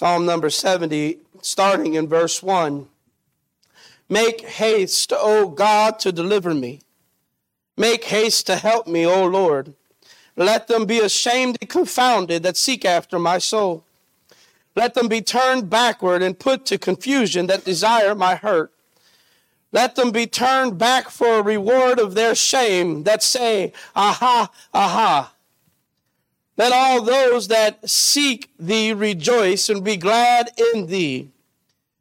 Psalm number 70, starting in verse 1. Make haste, O God, to deliver me. Make haste to help me, O Lord. Let them be ashamed and confounded that seek after my soul. Let them be turned backward and put to confusion that desire my hurt. Let them be turned back for a reward of their shame that say, Aha, aha. Let all those that seek thee rejoice and be glad in thee.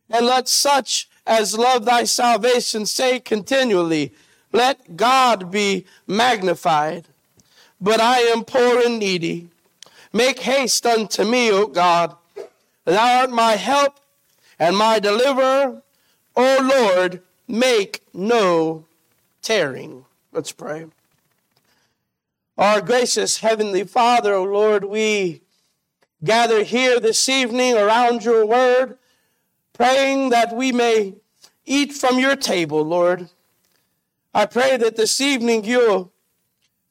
And let such as love thy salvation say continually, Let God be magnified. But I am poor and needy. Make haste unto me, O God. Thou art my help and my deliverer. O Lord, make no tearing. Let's pray. Our gracious Heavenly Father, O Lord, we gather here this evening around your word, praying that we may eat from your table, Lord. I pray that this evening you'll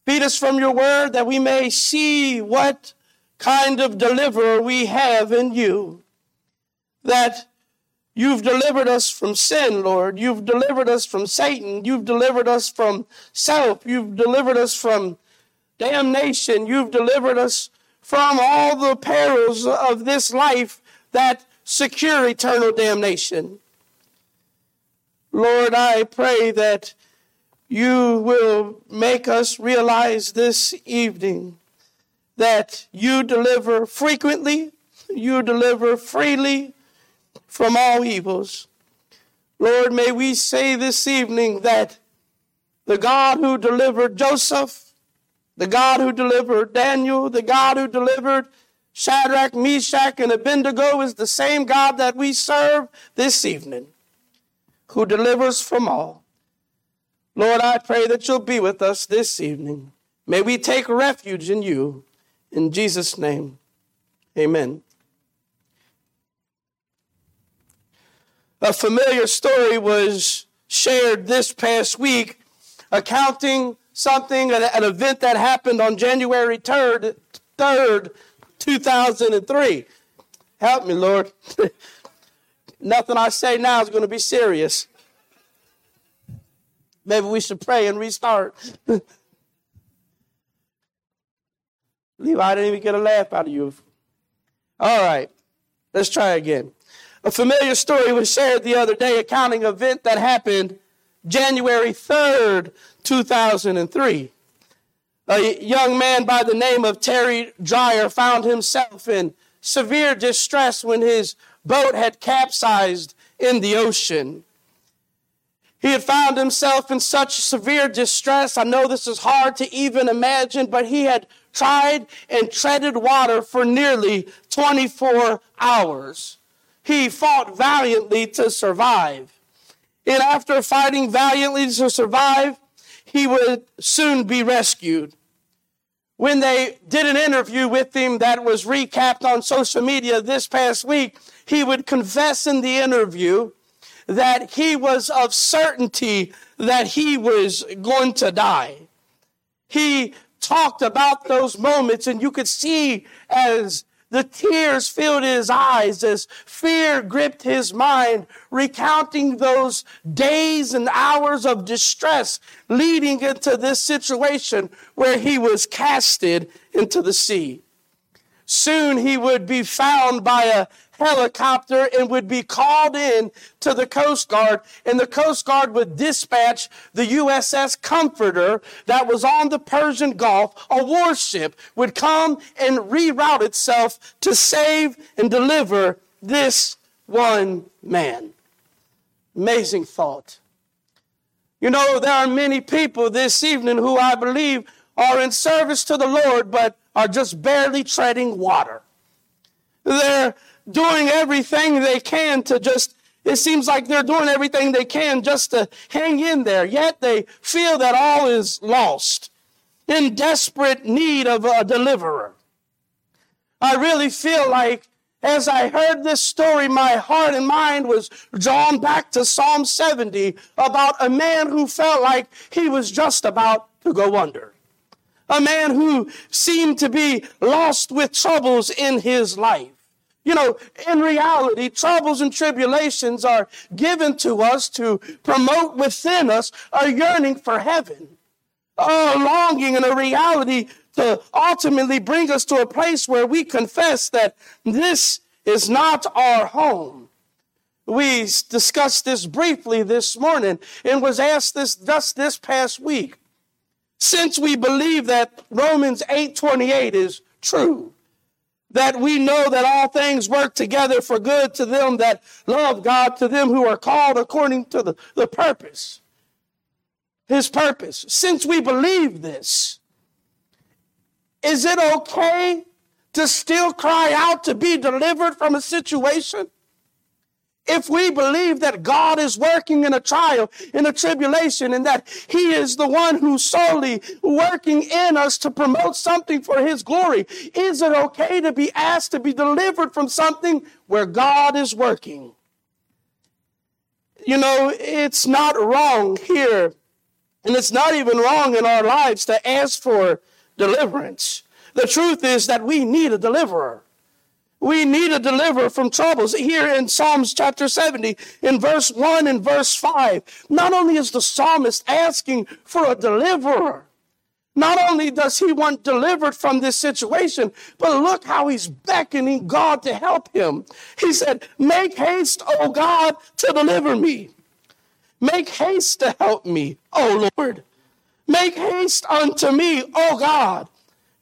feed us from your word, that we may see what kind of deliverer we have in you. That you've delivered us from sin, Lord. You've delivered us from Satan. You've delivered us from self. You've delivered us from damnation. You've delivered us from all the perils of this life that secure eternal damnation. Lord, I pray that you will make us realize this evening that you deliver frequently, you deliver freely from all evils. Lord, may we say this evening that the God who delivered Joseph, the God who delivered Daniel, the God who delivered Shadrach, Meshach, and Abednego is the same God that we serve this evening, who delivers from all. Lord, I pray that you'll be with us this evening. May we take refuge in you. In Jesus' name, amen. A familiar story was shared this past week accounting something, an, an event that happened on January 3rd, 3rd 2003. Help me, Lord. Nothing I say now is going to be serious. Maybe we should pray and restart. Levi, I didn't even get a laugh out of you. All right, let's try again. A familiar story was shared the other day accounting an event that happened January 3rd, 2003. A young man by the name of Terry Dreyer found himself in severe distress when his boat had capsized in the ocean. He had found himself in such severe distress. I know this is hard to even imagine, but he had tried and treaded water for nearly 24 hours. He fought valiantly to survive. And after fighting valiantly to survive, he would soon be rescued. When they did an interview with him that was recapped on social media this past week, he would confess in the interview that he was of certainty that he was going to die. He talked about those moments and you could see as the tears filled his eyes as fear gripped his mind, recounting those days and hours of distress leading into this situation where he was casted into the sea. Soon he would be found by a helicopter and would be called in to the Coast Guard, and the Coast Guard would dispatch the USS Comforter that was on the Persian Gulf. A warship would come and reroute itself to save and deliver this one man. Amazing thought. You know, there are many people this evening who I believe are in service to the Lord, but are just barely treading water. They're doing everything they can to just, it seems like they're doing everything they can just to hang in there, yet they feel that all is lost, in desperate need of a deliverer. I really feel like as I heard this story, my heart and mind was drawn back to Psalm 70 about a man who felt like he was just about to go under. A man who seemed to be lost with troubles in his life. You know, in reality, troubles and tribulations are given to us to promote within us a yearning for heaven, a longing and a reality to ultimately bring us to a place where we confess that this is not our home. We discussed this briefly this morning and was asked this just this past week. Since we believe that Romans 8:28 is true, that we know that all things work together for good to them that love God, to them who are called according to the, the purpose, his purpose. Since we believe this, is it okay to still cry out to be delivered from a situation? If we believe that God is working in a trial, in a tribulation, and that He is the one who's solely working in us to promote something for His glory, is it okay to be asked to be delivered from something where God is working? You know, it's not wrong here, and it's not even wrong in our lives to ask for deliverance. The truth is that we need a deliverer. We need a deliverer from troubles. Here in Psalms chapter 70, in verse 1 and verse 5, not only is the psalmist asking for a deliverer, not only does he want delivered from this situation, but look how he's beckoning God to help him. He said, Make haste, O God, to deliver me. Make haste to help me, O Lord. Make haste unto me, O God.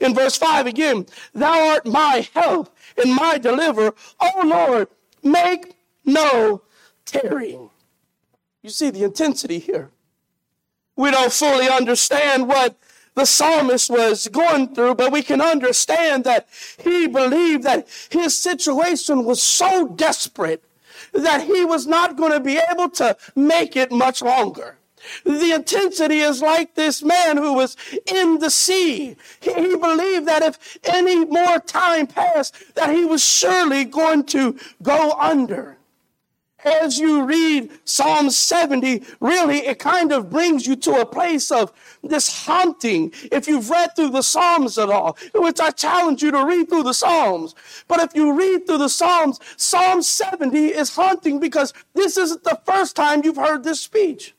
In verse 5 again, Thou art my help and my deliverer. O Lord, make no tarrying. You see the intensity here. We don't fully understand what the psalmist was going through, but we can understand that he believed that his situation was so desperate that he was not going to be able to make it much longer. The intensity is like this man who was in the sea. He, he, believed that if any more time passed, that he was surely going to go under. As you read Psalm 70, really it kind of brings you to a place of this haunting. If you've read through the Psalms at all, which I challenge you to read through the Psalms. But if you read through the Psalms, Psalm 70 is haunting because this isn't the first time you've heard this speech.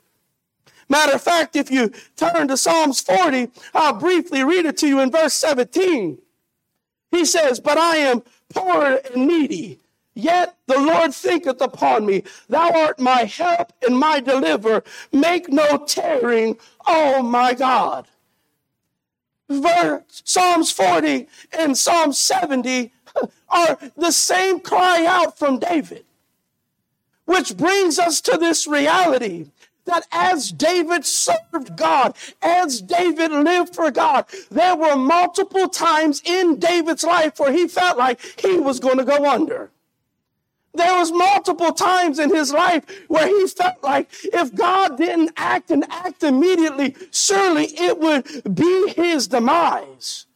Matter of fact, if you turn to Psalms 40, I'll briefly read it to you in verse 17. He says, But I am poor and needy, yet the Lord thinketh upon me. Thou art my help and my deliverer. Make no tearing, oh my God. Verse, Psalms 40 and Psalm 70 are the same cry out from David, which brings us to this reality that as David served God, as David lived for God, there were multiple times in David's life where he felt like he was going to go under. There was multiple times in his life where he felt like if God didn't act and act immediately, surely it would be his demise.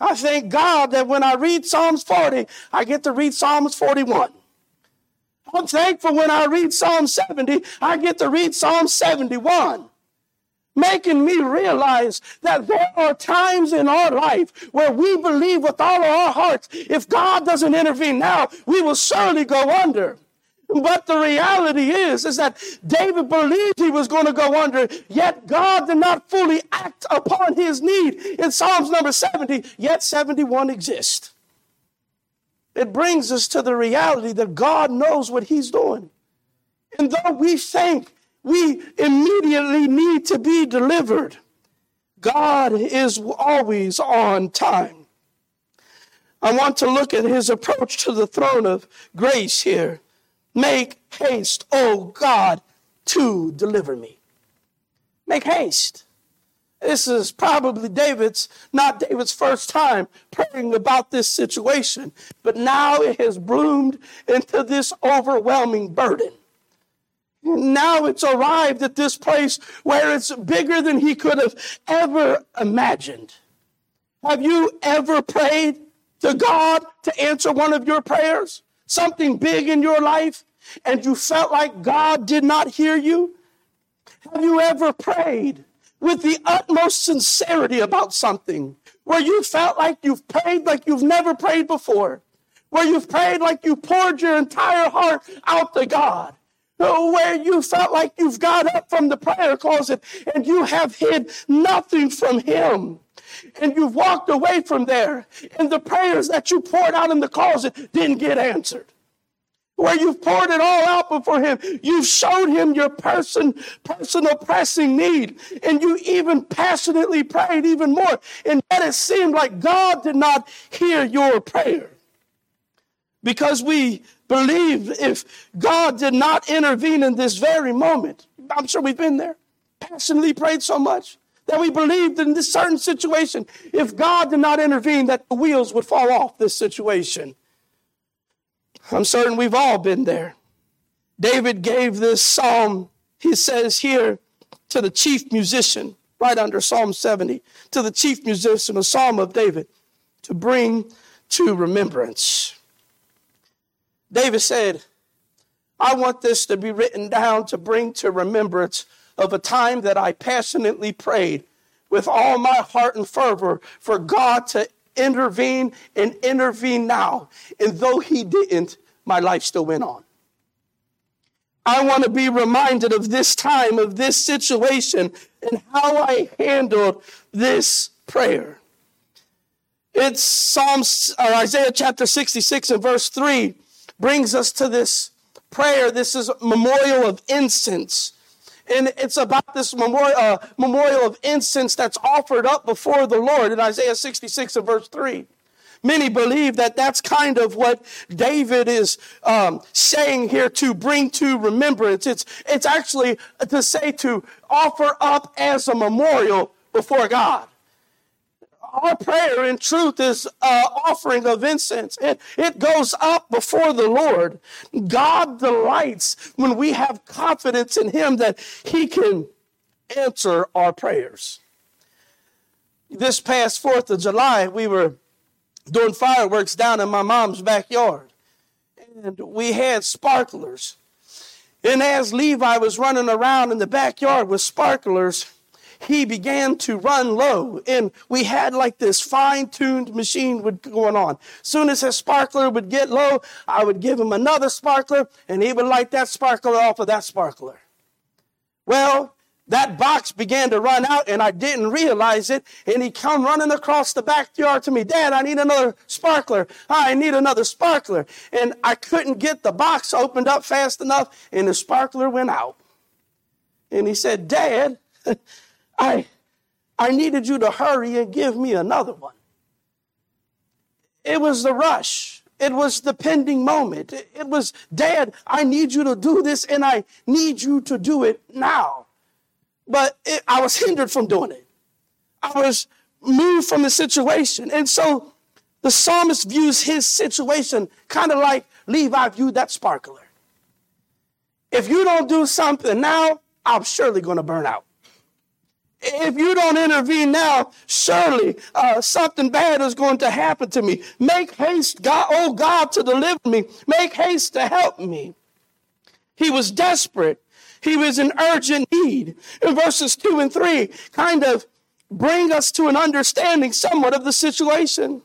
I thank God that when I read Psalms 40, I get to read Psalms 41. I'm thankful when I read Psalm 70, I get to read Psalm 71 making me realize that there are times in our life where we believe with all of our hearts, if God doesn't intervene now, we will surely go under. But the reality is, is that David believed he was going to go under, yet God did not fully act upon his need. In Psalms number 70, yet 71 exists it brings us to the reality that God knows what He's doing. And though we think we immediately need to be delivered, God is always on time. I want to look at His approach to the throne of grace here. Make haste, O God, to deliver me. Make haste. This is probably David's, not David's first time praying about this situation, but now it has bloomed into this overwhelming burden. Now it's arrived at this place where it's bigger than he could have ever imagined. Have you ever prayed to God to answer one of your prayers? Something big in your life, and you felt like God did not hear you? Have you ever prayed with the utmost sincerity about something, where you felt like you've prayed like you've never prayed before, where you've prayed like you poured your entire heart out to God, where you felt like you've got up from the prayer closet and you have hid nothing from Him. And you've walked away from there, and the prayers that you poured out in the closet didn't get answered where you've poured it all out before him. You've showed him your person, personal pressing need. And you even passionately prayed even more. And yet it seemed like God did not hear your prayer. Because we believe if God did not intervene in this very moment, I'm sure we've been there, passionately prayed so much that we believed in this certain situation, if God did not intervene, that the wheels would fall off this situation. I'm certain we've all been there. David gave this psalm, he says here, to the chief musician, right under Psalm 70, to the chief musician, a psalm of David, to bring to remembrance. David said, I want this to be written down to bring to remembrance of a time that I passionately prayed with all my heart and fervor for God to intervene and intervene now. And though he didn't, my life still went on. I want to be reminded of this time, of this situation, and how I handled this prayer. It's Psalms, or Isaiah chapter 66 and verse 3 brings us to this prayer. This is memorial of incense. And it's about this memorial, uh, memorial of incense that's offered up before the Lord in Isaiah 66 and verse 3. Many believe that that's kind of what David is um, saying here to bring to remembrance. It's, it's actually to say to offer up as a memorial before God. Our prayer in truth is offering of incense. It, it goes up before the Lord. God delights when we have confidence in Him that He can answer our prayers. This past 4th of July, we were doing fireworks down in my mom's backyard. And we had sparklers. And as Levi was running around in the backyard with sparklers, he began to run low. And we had like this fine tuned machine going on. Soon as his sparkler would get low, I would give him another sparkler and he would light that sparkler off of that sparkler. Well, that box began to run out and I didn't realize it. And he come running across the backyard to me. Dad, I need another sparkler. I need another sparkler. And I couldn't get the box opened up fast enough and the sparkler went out. And he said, Dad, I, I needed you to hurry and give me another one. It was the rush. It was the pending moment. It was, Dad, I need you to do this and I need you to do it now but it, I was hindered from doing it. I was moved from the situation. And so the psalmist views his situation kind of like Levi viewed that sparkler. If you don't do something now, I'm surely going to burn out. If you don't intervene now, surely uh, something bad is going to happen to me. Make haste, God, oh God, to deliver me. Make haste to help me. He was desperate. He was in urgent need. In verses two and three, kind of bring us to an understanding somewhat of the situation.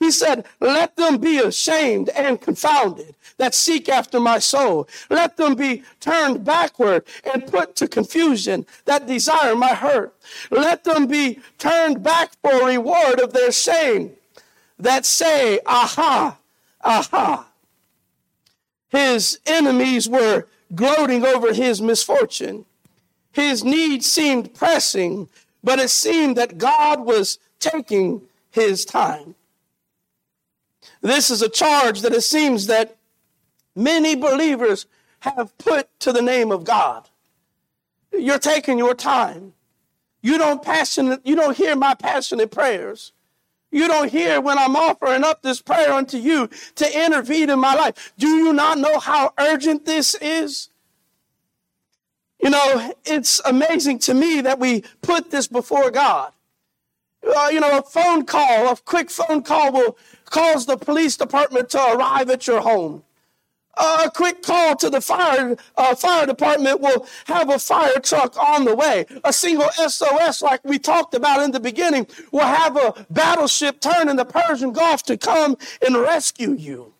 He said, Let them be ashamed and confounded that seek after my soul. Let them be turned backward and put to confusion that desire my hurt. Let them be turned back for reward of their shame that say, Aha, aha. His enemies were gloating over his misfortune. His need seemed pressing, but it seemed that God was taking his time. This is a charge that it seems that many believers have put to the name of God. You're taking your time. You don't passionate, you don't hear my passionate prayers. You don't hear when I'm offering up this prayer unto you to intervene in my life. Do you not know how urgent this is? You know, it's amazing to me that we put this before God. Uh, you know, a phone call, a quick phone call will cause the police department to arrive at your home. A quick call to the fire uh, fire department will have a fire truck on the way. A single SOS, like we talked about in the beginning, will have a battleship turn in the Persian Gulf to come and rescue you.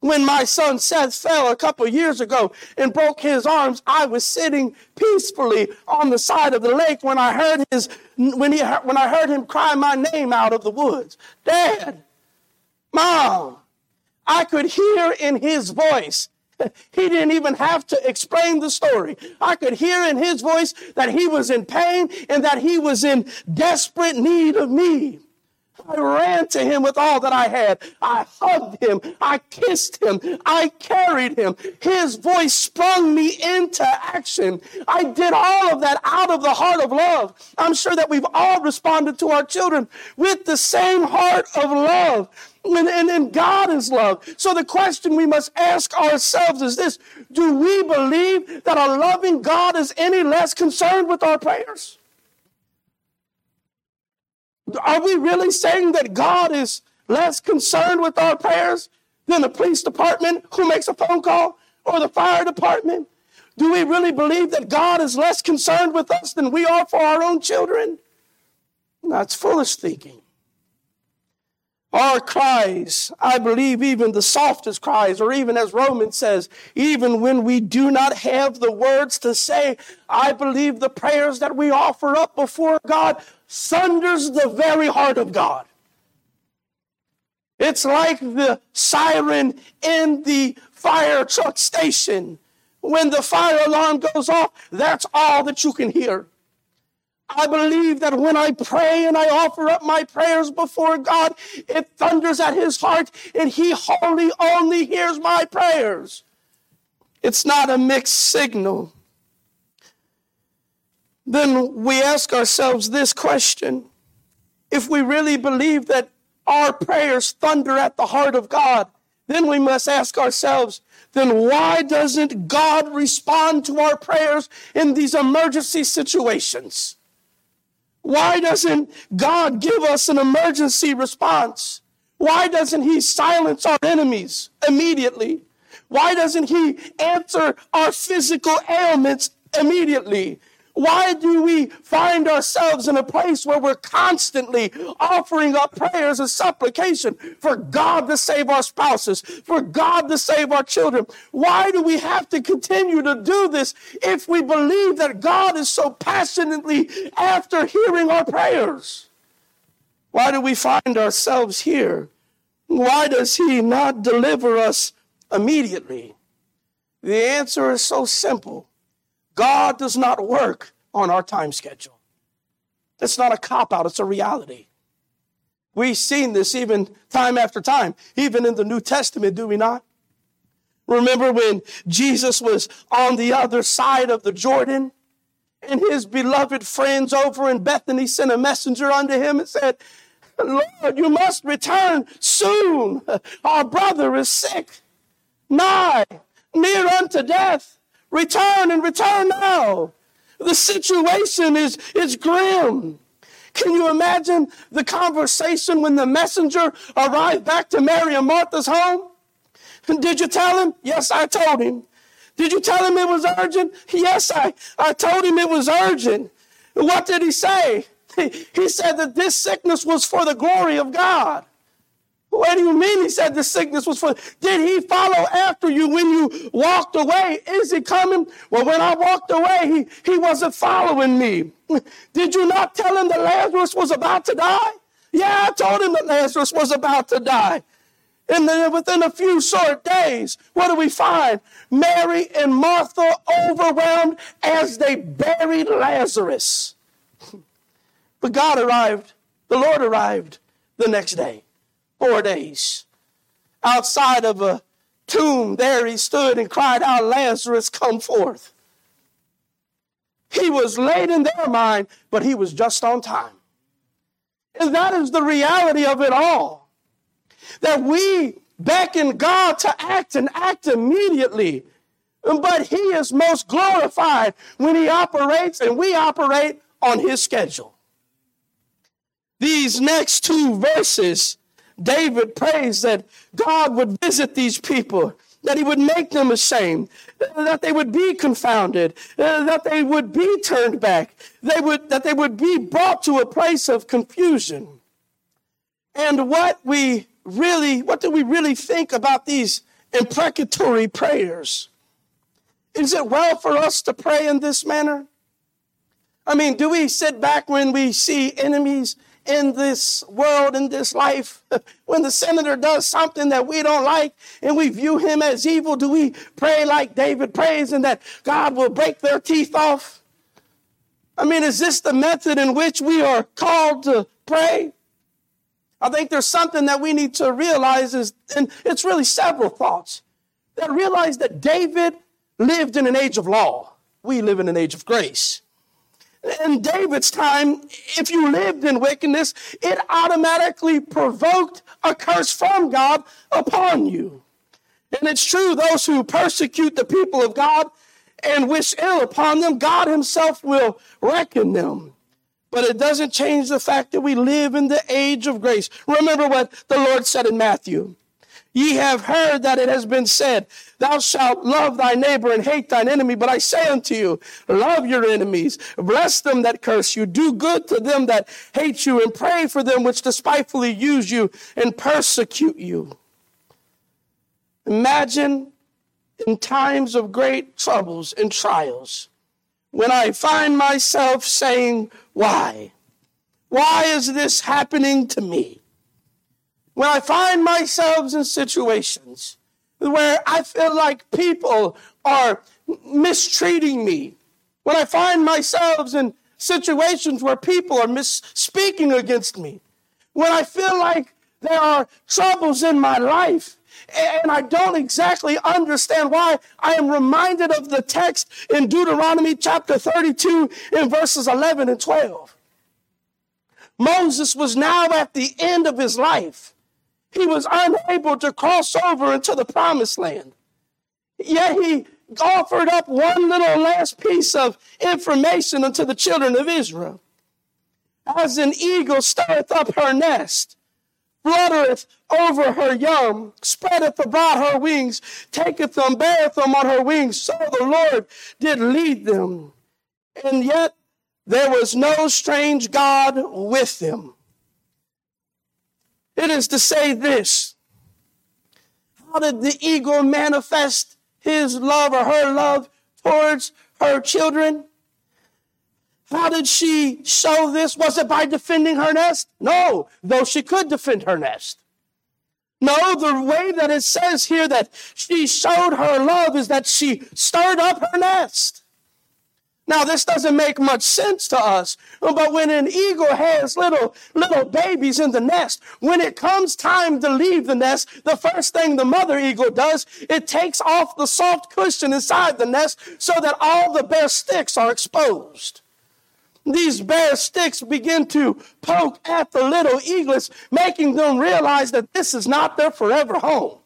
When my son Seth fell a couple years ago and broke his arms, I was sitting peacefully on the side of the lake when I heard his when he when I heard him cry my name out of the woods. Dad, Mom, I could hear in his voice. He didn't even have to explain the story. I could hear in his voice that he was in pain and that he was in desperate need of me. I ran to him with all that I had. I hugged him. I kissed him. I carried him. His voice sprung me into action. I did all of that out of the heart of love. I'm sure that we've all responded to our children with the same heart of love. And, and, and God is love. So the question we must ask ourselves is this Do we believe that a loving God is any less concerned with our prayers? Are we really saying that God is less concerned with our prayers than the police department who makes a phone call or the fire department? Do we really believe that God is less concerned with us than we are for our own children? That's foolish thinking. Our cries, I believe even the softest cries, or even as Romans says, even when we do not have the words to say, I believe the prayers that we offer up before God sunders the very heart of God. It's like the siren in the fire truck station. When the fire alarm goes off, that's all that you can hear. I believe that when I pray and I offer up my prayers before God, it thunders at his heart and he wholly only hears my prayers. It's not a mixed signal. Then we ask ourselves this question. If we really believe that our prayers thunder at the heart of God, then we must ask ourselves, then why doesn't God respond to our prayers in these emergency situations? Why doesn't God give us an emergency response? Why doesn't He silence our enemies immediately? Why doesn't He answer our physical ailments immediately? Why do we find ourselves in a place where we're constantly offering up prayers and supplication for God to save our spouses, for God to save our children? Why do we have to continue to do this if we believe that God is so passionately after hearing our prayers? Why do we find ourselves here? Why does He not deliver us immediately? The answer is so simple God does not work on our time schedule. That's not a cop out, it's a reality. We've seen this even time after time, even in the New Testament, do we not? Remember when Jesus was on the other side of the Jordan and his beloved friends over in Bethany sent a messenger unto him and said, Lord, you must return soon. Our brother is sick, nigh, near unto death. Return and return now. The situation is, is grim. Can you imagine the conversation when the messenger arrived back to Mary and Martha's home? Did you tell him? Yes, I told him. Did you tell him it was urgent? Yes, I, I told him it was urgent. What did he say? He, he said that this sickness was for the glory of God. What do you mean he said the sickness was for? Did he follow after you when you walked away? Is he coming? Well, when I walked away, he, he wasn't following me. Did you not tell him that Lazarus was about to die? Yeah, I told him that Lazarus was about to die. And then within a few short days, what do we find? Mary and Martha overwhelmed as they buried Lazarus. But God arrived, the Lord arrived the next day four days. Outside of a tomb, there he stood and cried out, Lazarus, come forth. He was late in their mind, but he was just on time. And that is the reality of it all. That we beckon God to act and act immediately. But he is most glorified when he operates and we operate on his schedule. These next two verses David prays that God would visit these people, that he would make them ashamed, that they would be confounded, uh, that they would be turned back, they would, that they would be brought to a place of confusion. And what we really, what do we really think about these imprecatory prayers. Is it well for us to pray in this manner? I mean, do we sit back when we see enemies in this world, in this life? When the senator does something that we don't like and we view him as evil, do we pray like David prays and that God will break their teeth off? I mean, is this the method in which we are called to pray? I think there's something that we need to realize is, and it's really several thoughts, that realize that David lived in an age of law. We live in an age of grace. In David's time, if you lived in wickedness, it automatically provoked a curse from God upon you. And it's true, those who persecute the people of God and wish ill upon them, God Himself will reckon them. But it doesn't change the fact that we live in the age of grace. Remember what the Lord said in Matthew. Ye have heard that it has been said, Thou shalt love thy neighbor and hate thine enemy. But I say unto you, love your enemies, bless them that curse you, do good to them that hate you, and pray for them which despitefully use you and persecute you. Imagine in times of great troubles and trials, when I find myself saying, Why? Why is this happening to me? When I find myself in situations where I feel like people are mistreating me, when I find myself in situations where people are misspeaking against me, when I feel like there are troubles in my life, and I don't exactly understand why. I am reminded of the text in Deuteronomy chapter 32 in verses 11 and 12. Moses was now at the end of his life. He was unable to cross over into the promised land. Yet he offered up one little last piece of information unto the children of Israel. As an eagle stirreth up her nest, fluttereth over her young, spreadeth abroad her wings, taketh them, beareth them on her wings. So the Lord did lead them. And yet there was no strange God with them. It is to say this. How did the eagle manifest his love or her love towards her children? How did she show this? Was it by defending her nest? No, though she could defend her nest. No, the way that it says here that she showed her love is that she stirred up her nest. Now, this doesn't make much sense to us, but when an eagle has little, little babies in the nest, when it comes time to leave the nest, the first thing the mother eagle does, it takes off the soft cushion inside the nest so that all the bare sticks are exposed these bare sticks begin to poke at the little eaglets, making them realize that this is not their forever home.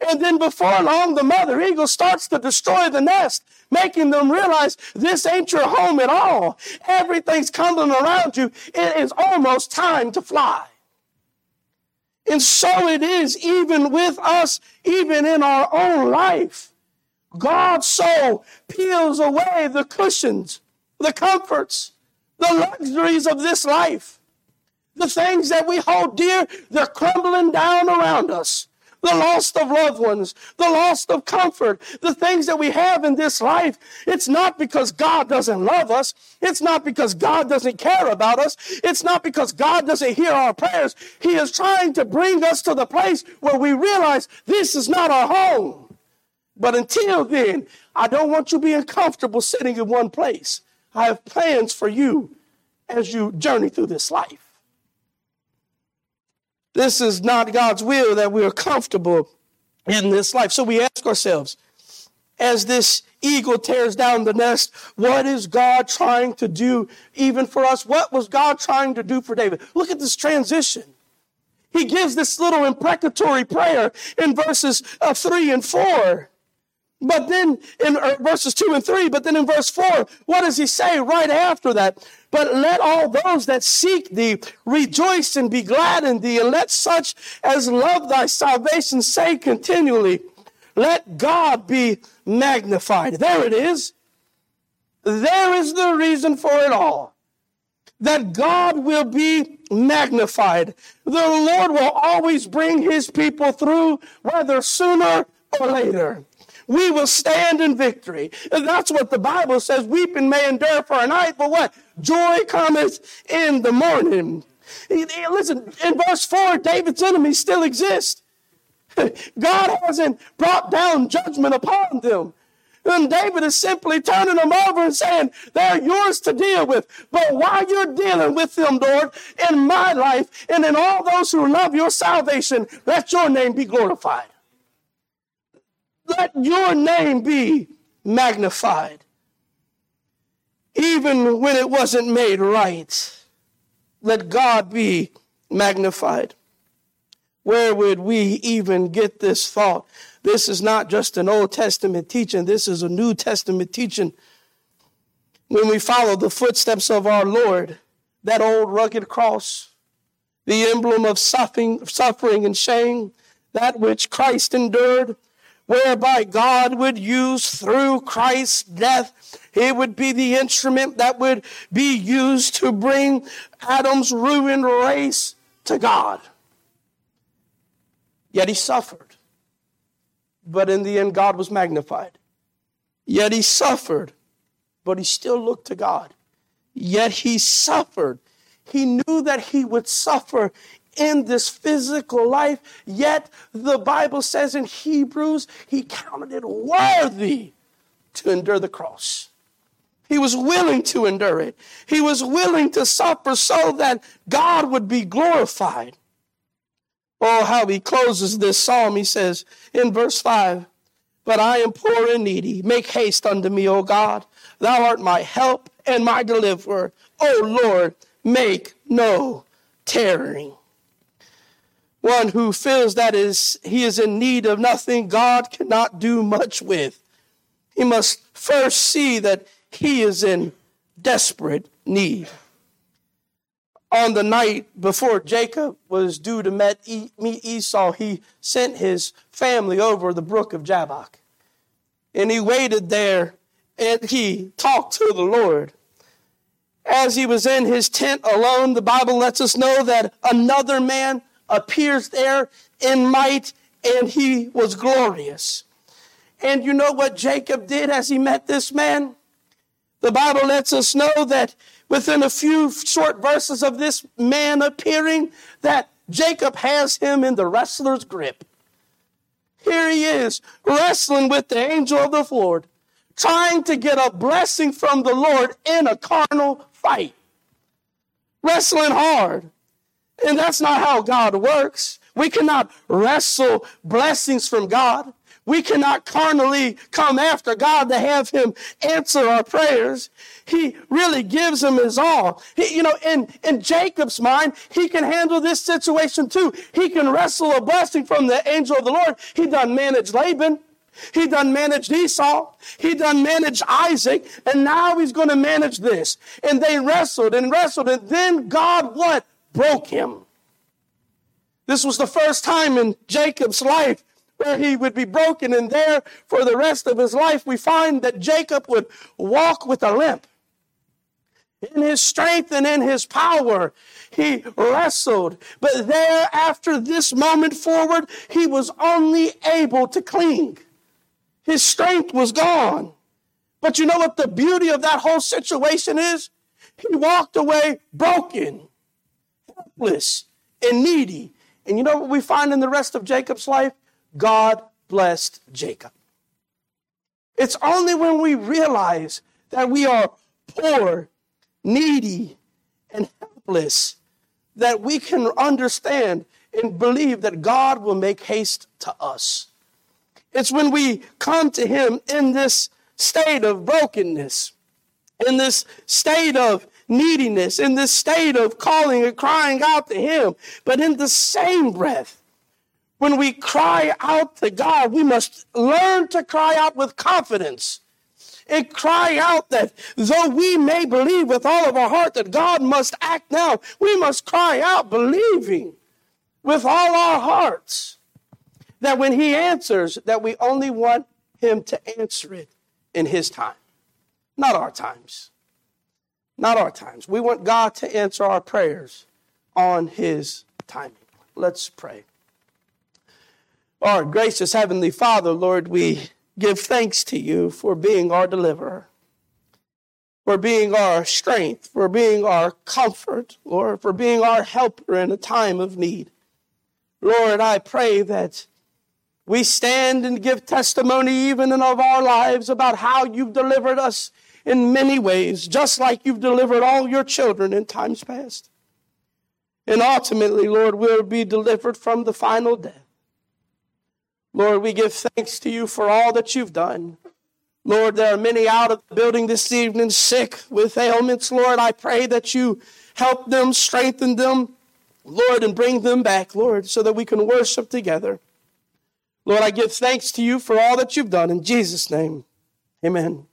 And then before long, the mother eagle starts to destroy the nest, making them realize this ain't your home at all. Everything's coming around you. It is almost time to fly. And so it is even with us, even in our own life. God's soul peels away the cushions the comforts, the luxuries of this life, the things that we hold dear, they're crumbling down around us. The loss of loved ones, the loss of comfort, the things that we have in this life. It's not because God doesn't love us. It's not because God doesn't care about us. It's not because God doesn't hear our prayers. He is trying to bring us to the place where we realize this is not our home. But until then, I don't want you being comfortable sitting in one place. I have plans for you as you journey through this life. This is not God's will that we are comfortable in this life. So we ask ourselves, as this eagle tears down the nest, what is God trying to do even for us? What was God trying to do for David? Look at this transition. He gives this little imprecatory prayer in verses uh, 3 and 4. But then in uh, verses 2 and 3, but then in verse 4, what does he say right after that? But let all those that seek thee rejoice and be glad in thee, and let such as love thy salvation say continually, Let God be magnified. There it is. There is the reason for it all. that God will be magnified. The Lord will always bring his people through, whether sooner or later. We will stand in victory. And that's what the Bible says. Weeping may endure for a night, but what? Joy cometh in the morning. Listen, in verse 4, David's enemies still exist. God hasn't brought down judgment upon them. And David is simply turning them over and saying, they're yours to deal with. But while you're dealing with them, Lord, in my life and in all those who love your salvation, let your name be glorified. Let your name be magnified. Even when it wasn't made right, let God be magnified. Where would we even get this thought? This is not just an Old Testament teaching, this is a New Testament teaching. When we follow the footsteps of our Lord, that old rugged cross, the emblem of suffering, suffering and shame, that which Christ endured, whereby God would use through Christ's death. It would be the instrument that would be used to bring Adam's ruined race to God. Yet he suffered. But in the end, God was magnified. Yet he suffered, but he still looked to God. Yet he suffered. He knew that he would suffer in this physical life, yet the Bible says in Hebrews, he counted it worthy to endure the cross. He was willing to endure it. He was willing to suffer so that God would be glorified. Oh, how he closes this psalm. He says in verse 5 But I am poor and needy. Make haste unto me, O God. Thou art my help and my deliverer. O Lord, make no tarrying. One who feels that is he is in need of nothing God cannot do much with. He must first see that he is in desperate need on the night before Jacob was due to meet Esau, he sent his family over the brook of Jabbok. And he waited there and he talked to the Lord. As he was in his tent alone, the Bible lets us know that another man appears there in might and he was glorious. And you know what Jacob did as he met this man? The Bible lets us know that within a few short verses of this man appearing that Jacob has him in the wrestler's grip. Here he is, wrestling with the angel of the Lord, trying to get a blessing from the Lord in a carnal fight. Wrestling hard. And that's not how God works. We cannot wrestle blessings from God. We cannot carnally come after God to have Him answer our prayers. He really gives Him His all. He, you know, in, in Jacob's mind, he can handle this situation too. He can wrestle a blessing from the angel of the Lord. He done manage Laban. He done managed Esau. He done managed Isaac. And now he's going to manage this. And they wrestled and wrestled. And then God what? Broke him. This was the first time in Jacob's life where he would be broken. And there, for the rest of his life, we find that Jacob would walk with a limp. In his strength and in his power, he wrestled. But there, after this moment forward, he was only able to cling. His strength was gone. But you know what the beauty of that whole situation is? He walked away broken, helpless, and needy. And you know what we find in the rest of Jacob's life? God blessed Jacob. It's only when we realize that we are poor, needy, and helpless that we can understand and believe that God will make haste to us. It's when we come to Him in this state of brokenness, in this state of neediness, in this state of calling and crying out to Him, but in the same breath, when we cry out to God, we must learn to cry out with confidence and cry out that though we may believe with all of our heart that God must act now, we must cry out believing with all our hearts that when he answers that we only want him to answer it in his time, not our times. Not our times. We want God to answer our prayers on His timing. Let's pray. Our gracious Heavenly Father, Lord, we give thanks to you for being our deliverer, for being our strength, for being our comfort, Lord, for being our helper in a time of need. Lord, I pray that we stand and give testimony even in of our lives about how you've delivered us in many ways, just like you've delivered all your children in times past. And ultimately, Lord, we'll be delivered from the final death. Lord, we give thanks to you for all that you've done. Lord, there are many out of the building this evening sick with ailments. Lord, I pray that you help them, strengthen them, Lord, and bring them back, Lord, so that we can worship together. Lord, I give thanks to you for all that you've done. In Jesus' name, amen.